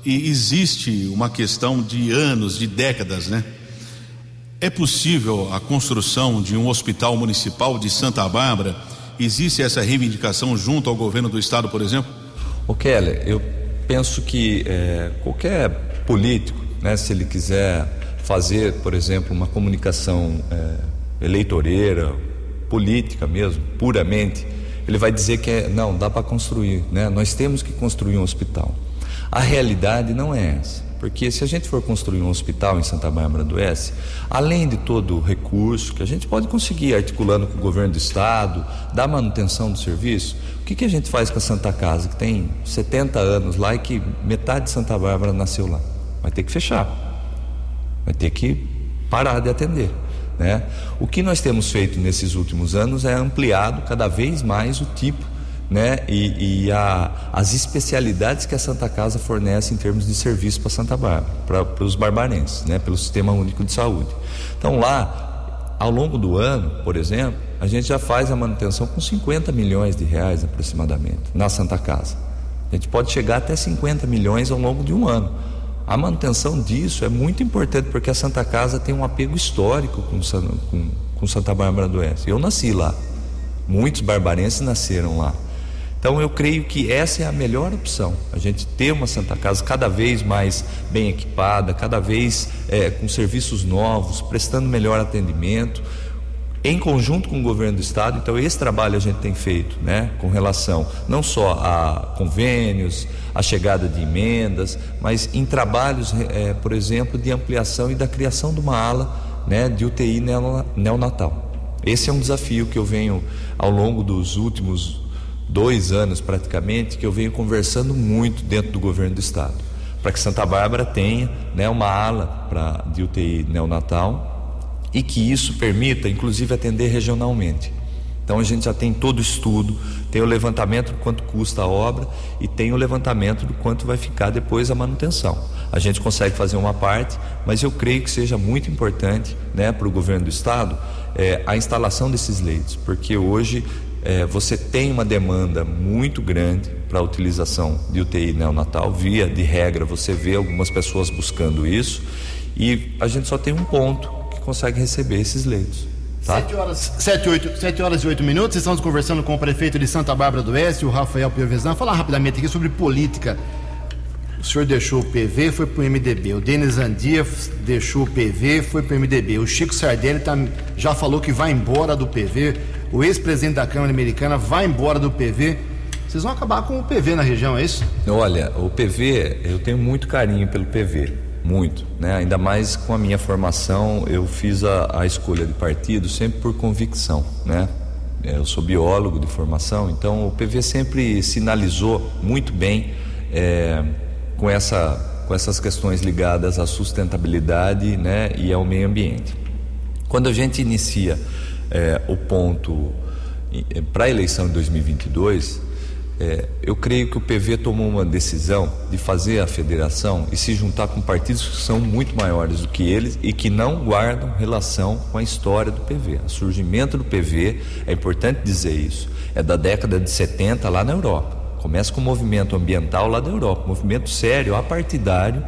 E existe uma questão de anos, de décadas, né? É possível a construção de um hospital municipal de Santa Bárbara? Existe essa reivindicação junto ao governo do estado, por exemplo? O Keller, eu penso que é, qualquer político, né, se ele quiser fazer, por exemplo, uma comunicação é, eleitoreira, política mesmo, puramente, ele vai dizer que é, não, dá para construir, né? nós temos que construir um hospital. A realidade não é essa. Porque se a gente for construir um hospital em Santa Bárbara do Oeste, além de todo o recurso que a gente pode conseguir articulando com o governo do estado, da manutenção do serviço, o que, que a gente faz com a Santa Casa, que tem 70 anos lá e que metade de Santa Bárbara nasceu lá? Vai ter que fechar. Vai ter que parar de atender. Né? O que nós temos feito nesses últimos anos é ampliado cada vez mais o tipo né? E, e a, as especialidades que a Santa Casa fornece em termos de serviço para Santa Bárbara, para os barbarenses, né? Pelo Sistema Único de Saúde. Então lá, ao longo do ano, por exemplo, a gente já faz a manutenção com 50 milhões de reais aproximadamente na Santa Casa. A gente pode chegar até 50 milhões ao longo de um ano. A manutenção disso é muito importante porque a Santa Casa tem um apego histórico com, com, com Santa Bárbara do Oeste. Eu nasci lá. Muitos barbarenses nasceram lá. Então eu creio que essa é a melhor opção. A gente ter uma Santa Casa cada vez mais bem equipada, cada vez é, com serviços novos, prestando melhor atendimento, em conjunto com o governo do estado. Então esse trabalho a gente tem feito, né, com relação não só a convênios, a chegada de emendas, mas em trabalhos, é, por exemplo, de ampliação e da criação de uma ala, né, de UTI neonatal. Esse é um desafio que eu venho ao longo dos últimos dois anos praticamente que eu venho conversando muito dentro do governo do estado para que Santa Bárbara tenha né, uma ala pra, de UTI neonatal e que isso permita inclusive atender regionalmente. Então a gente já tem todo o estudo, tem o levantamento do quanto custa a obra e tem o levantamento do quanto vai ficar depois a manutenção. A gente consegue fazer uma parte, mas eu creio que seja muito importante né, para o governo do estado é, a instalação desses leitos, porque hoje é, você tem uma demanda muito grande para a utilização de UTI neonatal, via de regra você vê algumas pessoas buscando isso e a gente só tem um ponto que consegue receber esses leitos. Tá? 7 horas, 7, 8, 7 horas e 8 minutos, estamos conversando com o prefeito de Santa Bárbara do Oeste, o Rafael Piovesan. Falar rapidamente aqui sobre política. O senhor deixou o PV, foi para o MDB. O Denis Andia deixou o PV, foi para o MDB. O Chico Sardelli tá, já falou que vai embora do PV o ex-presidente da Câmara Americana vai embora do PV. Vocês vão acabar com o PV na região, é isso? Olha, o PV, eu tenho muito carinho pelo PV, muito, né? Ainda mais com a minha formação, eu fiz a, a escolha de partido sempre por convicção, né? Eu sou biólogo de formação, então o PV sempre sinalizou muito bem é, com, essa, com essas questões ligadas à sustentabilidade né, e ao meio ambiente. Quando a gente inicia é, o ponto é, para a eleição de 2022, é, eu creio que o PV tomou uma decisão de fazer a federação e se juntar com partidos que são muito maiores do que eles e que não guardam relação com a história do PV. O surgimento do PV, é importante dizer isso, é da década de 70 lá na Europa. Começa com o movimento ambiental lá da Europa, movimento sério, apartidário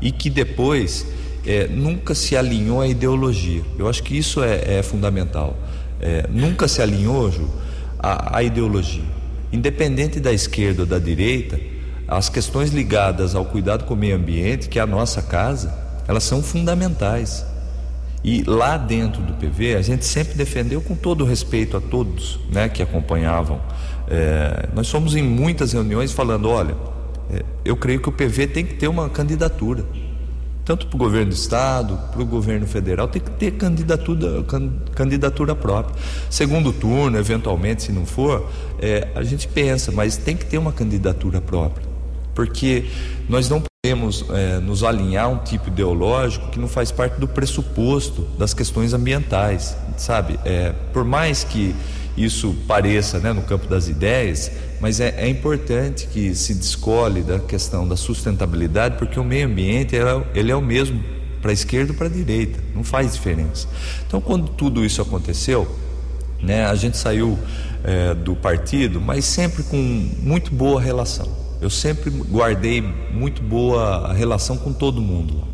e que depois é, nunca se alinhou à ideologia. Eu acho que isso é, é fundamental. É, nunca se alinhou, Ju, à, à ideologia. Independente da esquerda ou da direita, as questões ligadas ao cuidado com o meio ambiente, que é a nossa casa, elas são fundamentais. E lá dentro do PV, a gente sempre defendeu com todo respeito a todos né, que acompanhavam. É, nós fomos em muitas reuniões falando: olha, é, eu creio que o PV tem que ter uma candidatura tanto para o governo do estado, para o governo federal, tem que ter candidatura, candidatura própria. Segundo turno, eventualmente, se não for, é, a gente pensa, mas tem que ter uma candidatura própria, porque nós não podemos é, nos alinhar a um tipo ideológico que não faz parte do pressuposto das questões ambientais, sabe? É, por mais que isso pareça né, no campo das ideias, mas é, é, importante que se descole da questão da sustentabilidade, porque o meio ambiente é, ele é o mesmo para a esquerda ou para a direita, não faz diferença. Então, quando tudo isso aconteceu, né, a gente saiu é, do partido, mas sempre com muito boa relação. Eu sempre guardei muito boa relação com todo mundo.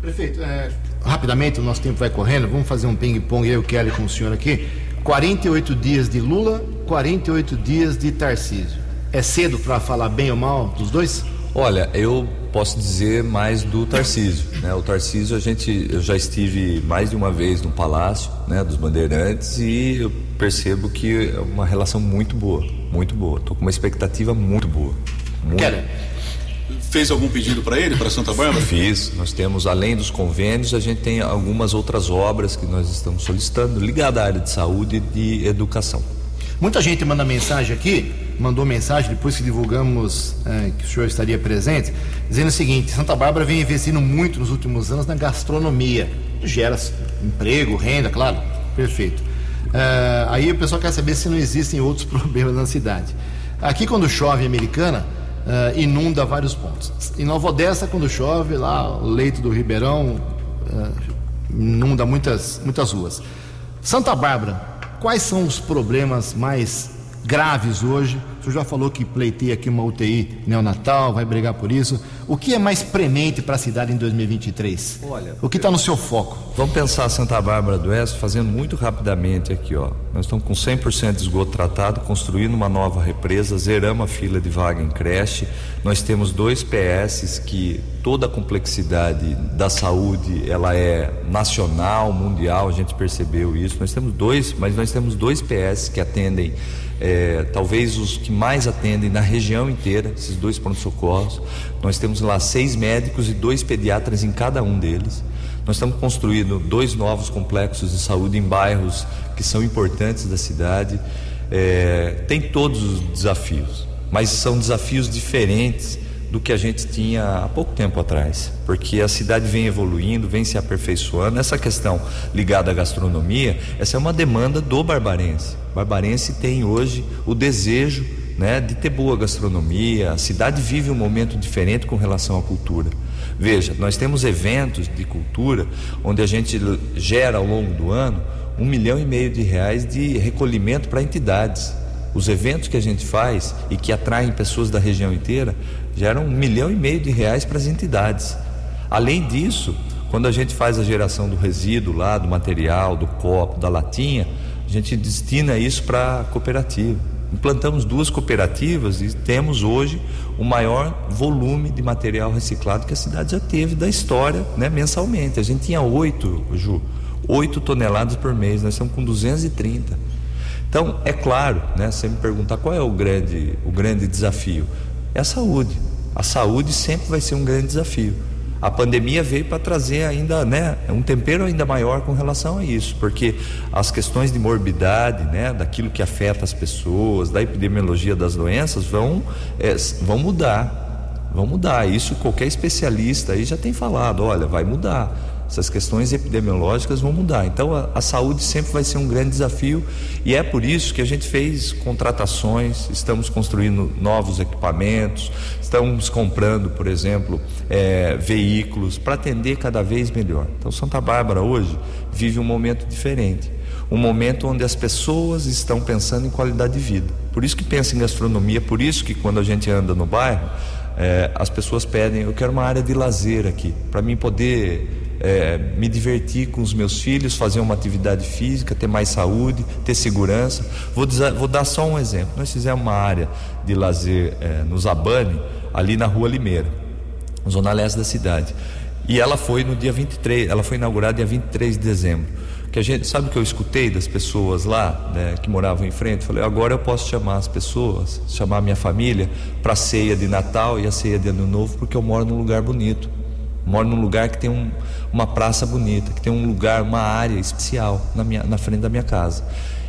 Prefeito, é, rapidamente, o nosso tempo vai correndo, vamos fazer um ping-pong eu e o Kelly com o senhor aqui. 48 dias de Lula, 48 dias de Tarcísio. É cedo para falar bem ou mal dos dois? Olha, eu posso dizer mais do Tarcísio, né? O Tarcísio a gente, eu já estive mais de uma vez no Palácio, né, dos Bandeirantes e eu percebo que é uma relação muito boa, muito boa. Tô com uma expectativa muito boa. Muito... Quero. Fez algum pedido para ele, para Santa Bárbara? Fiz. Nós temos, além dos convênios, a gente tem algumas outras obras que nós estamos solicitando, ligadas à área de saúde e de educação. Muita gente manda mensagem aqui, mandou mensagem depois que divulgamos é, que o senhor estaria presente, dizendo o seguinte: Santa Bárbara vem investindo muito nos últimos anos na gastronomia. Gera emprego, renda, claro, perfeito. É, aí o pessoal quer saber se não existem outros problemas na cidade. Aqui, quando chove em Americana, uh, inunda vários pontos. Em Nova Odessa, quando chove, lá o leito do Ribeirão uh, inunda muitas, muitas ruas. Santa Bárbara, quais são os problemas mais graves hoje O senhor já falou que pleiteia aqui uma UTI neonatal, vai brigar por isso. O que é mais premente para a cidade em 2023? Olha, o que está no seu foco? Vamos pensar Santa Bárbara do Oeste, fazendo muito rapidamente aqui, ó. Nós estamos com 100% de esgoto tratado, construindo uma nova represa, zeramos a fila de vaga em creche. Nós temos dois PS que toda a complexidade da saúde, ela é nacional, mundial, a gente percebeu isso. Nós temos dois, mas nós temos dois PS que atendem é, talvez os que mais atendem na região inteira, esses dois pronto-socorros. Nós temos lá seis médicos e dois pediatras em cada um deles. Nós estamos construindo dois novos complexos de saúde em bairros que são importantes da cidade. É, tem todos os desafios, mas são desafios diferentes do que a gente tinha há pouco tempo atrás, porque a cidade vem evoluindo, vem se aperfeiçoando. Essa questão ligada à gastronomia, essa é uma demanda do barbarense. O barbarense tem hoje o desejo né, de ter boa gastronomia, a cidade vive um momento diferente com relação à cultura. Veja, nós temos eventos de cultura onde a gente gera ao longo do ano um milhão e meio de reais de recolhimento para entidades. Os eventos que a gente faz e que atraem pessoas da região inteira geram um milhão e meio de reais para as entidades. Além disso, quando a gente faz a geração do resíduo lá, do material, do copo, da latinha, a gente destina isso para a cooperativa. Implantamos duas cooperativas e temos hoje o maior volume de material reciclado que a cidade já teve da história, né, mensalmente. A gente tinha oito, Ju, oito toneladas por mês, nós estamos com 230. Então, é claro, né, você me perguntar qual é o grande, o grande desafio é a saúde. A saúde sempre vai ser um grande desafio. A pandemia veio para trazer ainda, né, um tempero ainda maior com relação a isso, porque as questões de morbidade, né, daquilo que afeta as pessoas, da epidemiologia das doenças vão, é, vão mudar, vão mudar. Isso qualquer especialista aí já tem falado, olha, vai mudar essas questões epidemiológicas vão mudar. Então a, a, saúde sempre vai ser um grande desafio e é por isso que a gente fez contratações, estamos construindo novos equipamentos, estamos comprando, por exemplo, é, veículos para atender cada vez melhor. Então Santa Bárbara hoje vive um momento diferente. Um momento onde as pessoas estão pensando em qualidade de vida. Por isso que pensa em gastronomia, por isso que quando a gente anda no bairro, é, as pessoas pedem, eu quero uma área de lazer aqui, para mim poder é, me divertir com os meus filhos, fazer uma atividade física, ter mais saúde, ter segurança. Vou, dizer, vou dar só um exemplo. Nós fizemos uma área de lazer é, no Zabane, ali na rua Limeira, zona leste da cidade. E ela foi no dia 23, ela foi inaugurada dia 23 de dezembro. Que a gente, sabe o que eu escutei das pessoas lá, né, que moravam em frente? Falei, agora eu posso chamar as pessoas, chamar a minha família para a ceia de Natal e a ceia de Ano Novo, porque eu moro num lugar bonito. Moro num lugar que tem um, uma praça bonita, que tem um lugar, uma área especial na, minha, na frente da minha casa.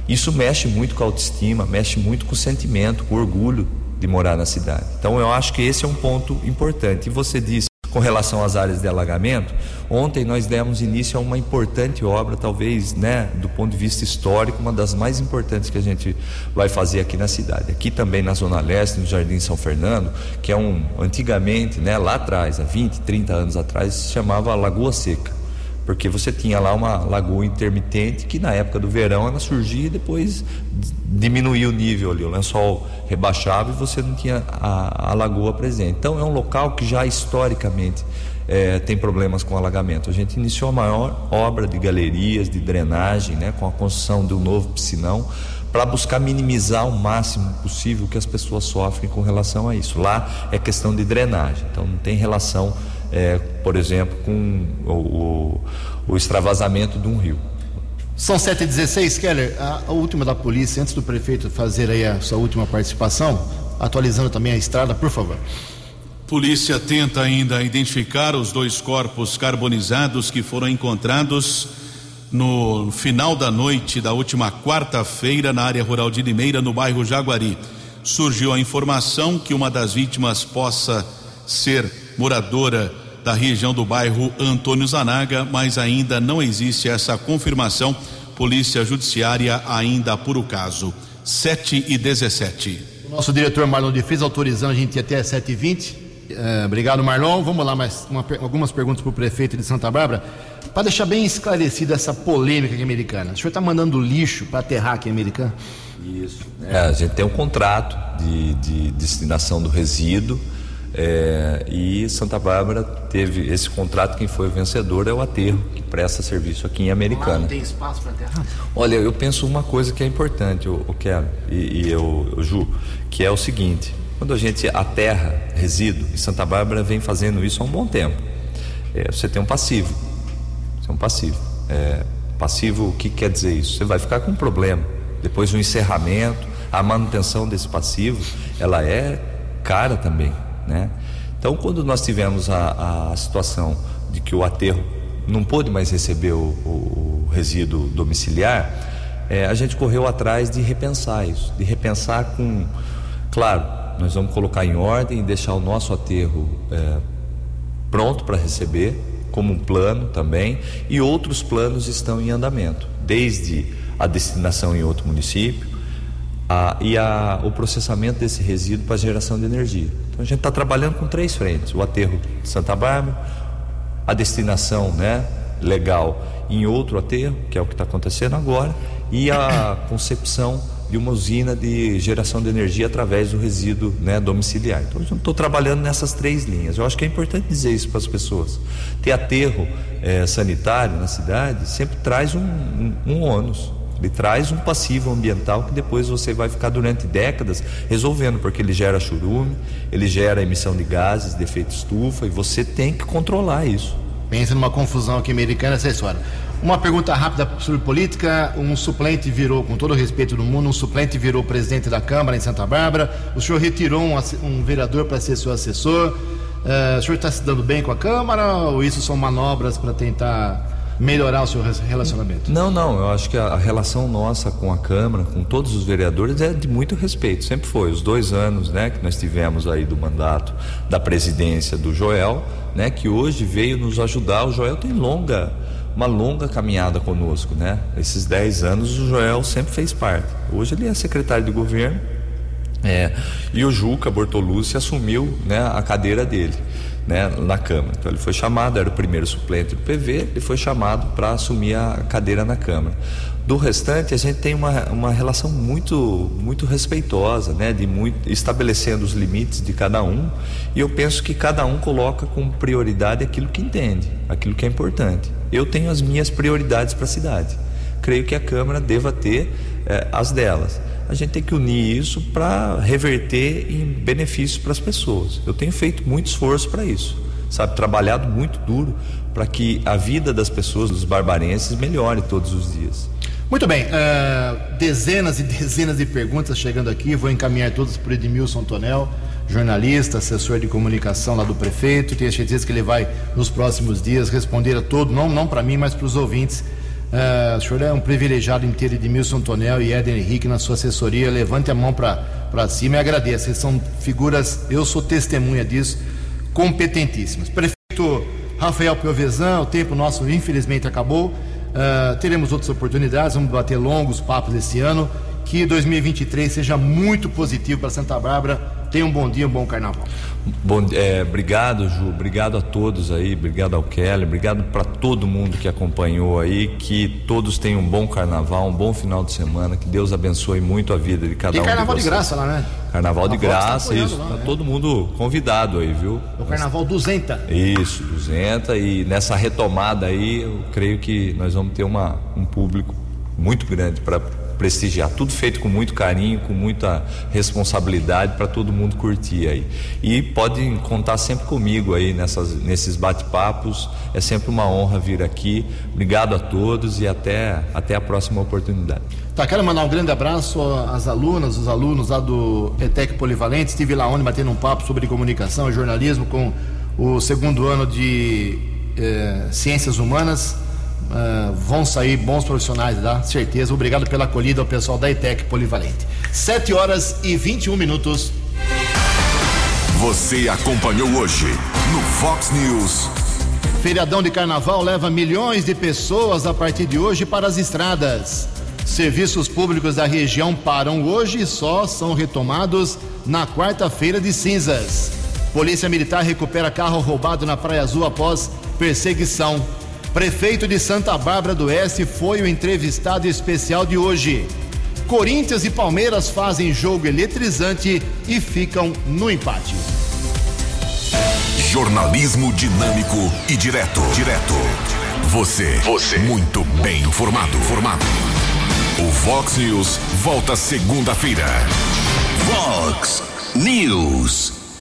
Isso mexe muito com a autoestima, mexe muito com o sentimento, com o orgulho de morar na cidade. Então eu acho que esse é um ponto importante. E você disse com relação às áreas de alagamento, ontem nós demos início a uma importante obra, talvez, né, do ponto de vista histórico, uma das mais importantes que a gente vai fazer aqui na cidade. Aqui também na Zona Leste, no Jardim São Fernando, que é um, antigamente, né, lá atrás, há 20, 30 anos atrás, se chamava Lagoa Seca porque você tinha lá uma lagoa intermitente que na época do verão ela surgia e depois diminuía o nível ali, o lençol rebaixava e você não tinha a, a lagoa presente. Então é um local que já historicamente é, tem problemas com alagamento. A gente iniciou a maior obra de galerias, de drenagem, né, com a construção de um novo piscinão para buscar minimizar o máximo possível que as pessoas sofrem com relação a isso. Lá é questão de drenagem, então não tem relação é, por exemplo, com o, o, o, extravasamento de um rio. São 7h16, Keller, a, a, última da polícia, antes do prefeito fazer aí a sua última participação, atualizando também a estrada, por favor. Polícia tenta ainda identificar os dois corpos carbonizados que foram encontrados no final da noite da última quarta-feira na área rural de Limeira, no bairro Jaguari. Surgiu a informação que uma das vítimas possa ser moradora da região do bairro Antônio Zanaga, mas ainda não existe essa confirmação. Polícia Judiciária ainda apura o caso. 7 e 17. O nosso diretor Marlon de Fez autorizando a gente ir até 7 e 20 Uh, obrigado, Marlon. Vamos lá, mais uma, algumas perguntas para o prefeito de Santa Bárbara. Para deixar bem esclarecida essa polêmica aqui americana. O senhor está mandando lixo para aterrar aqui americana? Isso. É, a gente tem um contrato de, de destinação do resíduo é, e Santa Bárbara teve esse contrato, quem foi o vencedor é o aterro, que presta serviço aqui em Americana. Mas não tem espaço para aterrar? Olha, eu penso uma coisa que é importante, o, o Kelo e, e eu, o Ju, que é o seguinte: quando a gente aterra resíduo, e Santa Bárbara vem fazendo isso há um bom tempo, é, você tem um passivo. Você é um passivo. É, passivo, o que quer dizer isso? Você vai ficar com um problema. Depois do encerramento, a manutenção desse passivo, ela é cara também. Né? Então, quando nós tivemos a, a situação de que o aterro não pôde mais receber o, o, o resíduo domiciliar, é, a gente correu atrás de repensar isso, de repensar com, claro, nós vamos colocar em ordem e deixar o nosso aterro é, pronto para receber, como um plano também, e outros planos estão em andamento, desde a destinação em outro município, a, e a, o processamento desse resíduo para geração de energia. Então a gente está trabalhando com três frentes: o aterro de Santa Bárbara, a destinação né, legal em outro aterro, que é o que está acontecendo agora, e a concepção de uma usina de geração de energia através do resíduo né, domiciliar. Então, eu estou trabalhando nessas três linhas. Eu acho que é importante dizer isso para as pessoas. Ter aterro é, sanitário na cidade sempre traz um, um, um ônus. Ele traz um passivo ambiental que depois você vai ficar durante décadas resolvendo, porque ele gera churume, ele gera emissão de gases, de efeito estufa, e você tem que controlar isso. Pensa numa confusão aqui americana essa história. Uma pergunta rápida sobre política. Um suplente virou, com todo o respeito do mundo, um suplente virou presidente da Câmara em Santa Bárbara. O senhor retirou um, um vereador para ser seu assessor. Uh, o senhor está se dando bem com a Câmara ou isso são manobras para tentar melhorar o seu relacionamento? Não, não. Eu acho que a, relação nossa com a Câmara, com todos os vereadores, é de muito respeito. Sempre foi. Os dois anos, né, que nós tivemos aí do mandato da presidência do Joel, né, que hoje veio nos ajudar. O Joel tem longa, uma longa caminhada conosco, né? Esses dez anos o Joel sempre fez parte. Hoje ele é secretário de governo. É, e o Juca Bortolucci assumiu né, a cadeira dele né, na Câmara. Então ele foi chamado, era o primeiro suplente do PV, ele foi chamado para assumir a cadeira na Câmara. Do restante, a gente tem uma, uma relação muito muito respeitosa, né, de muito, estabelecendo os limites de cada um, e eu penso que cada um coloca como prioridade aquilo que entende, aquilo que é importante. Eu tenho as minhas prioridades para a cidade. Creio que a Câmara deva ter eh, as delas a gente tem que unir isso para reverter em benefícios para as pessoas. Eu tenho feito muito esforço para isso, sabe, trabalhado muito duro para que a vida das pessoas, dos barbarenses, melhore todos os dias. Muito bem, uh, dezenas e dezenas de perguntas chegando aqui, vou encaminhar todas para Edmilson Tonel, jornalista, assessor de comunicação lá do prefeito. Tenho certeza que ele vai, nos próximos dias, responder a todo, não, não para mim, mas para os ouvintes Uh, o senhor é um privilegiado inteiro de Milson Tonel e Éder Henrique na sua assessoria. Levante a mão para cima e agradeça. São figuras, eu sou testemunha disso, competentíssimas. Prefeito Rafael Piovesan, o tempo nosso infelizmente acabou. Uh, teremos outras oportunidades, vamos bater longos papos esse ano. Que 2023 seja muito positivo para Santa Bárbara Tenha um bom dia, um bom carnaval. Bom, é, obrigado, Ju. Obrigado a todos aí. Obrigado ao Kelly. Obrigado para todo mundo que acompanhou aí. Que todos tenham um bom carnaval, um bom final de semana. Que Deus abençoe muito a vida de cada Tem um. Tem carnaval de, de, graça lá, né? Carnaval de graça, isso. Lá, tá né? todo mundo convidado aí, viu? O carnaval 200. Isso, 200. E nessa retomada aí, eu creio que nós vamos ter uma, um público muito grande para prestigiar. Tudo feito com muito carinho, com muita responsabilidade para todo mundo curtir aí. E podem contar sempre comigo aí nessas, nesses bate-papos. É sempre uma honra vir aqui. Obrigado a todos e até, até a próxima oportunidade. Tá, quero mandar um grande abraço às alunas, os alunos lá do ETEC Polivalente. Estive lá onde batendo um papo sobre comunicação e jornalismo com o segundo ano de eh, Ciências Humanas Uh, vão sair bons profissionais, dá certeza. Obrigado pela acolhida ao pessoal da ETEC Polivalente. 7 horas e 21 minutos. Você acompanhou hoje no Fox News. Feriadão de carnaval leva milhões de pessoas a partir de hoje para as estradas. Serviços públicos da região param hoje e só são retomados na quarta-feira de cinzas. Polícia Militar recupera carro roubado na Praia Azul após perseguição. Prefeito de Santa Bárbara do Oeste foi o entrevistado especial de hoje. Corinthians e Palmeiras fazem jogo eletrizante e ficam no empate. Jornalismo dinâmico e direto. Direto. Você. Você. Muito bem informado. Formado. O Vox News volta segunda-feira. Vox News.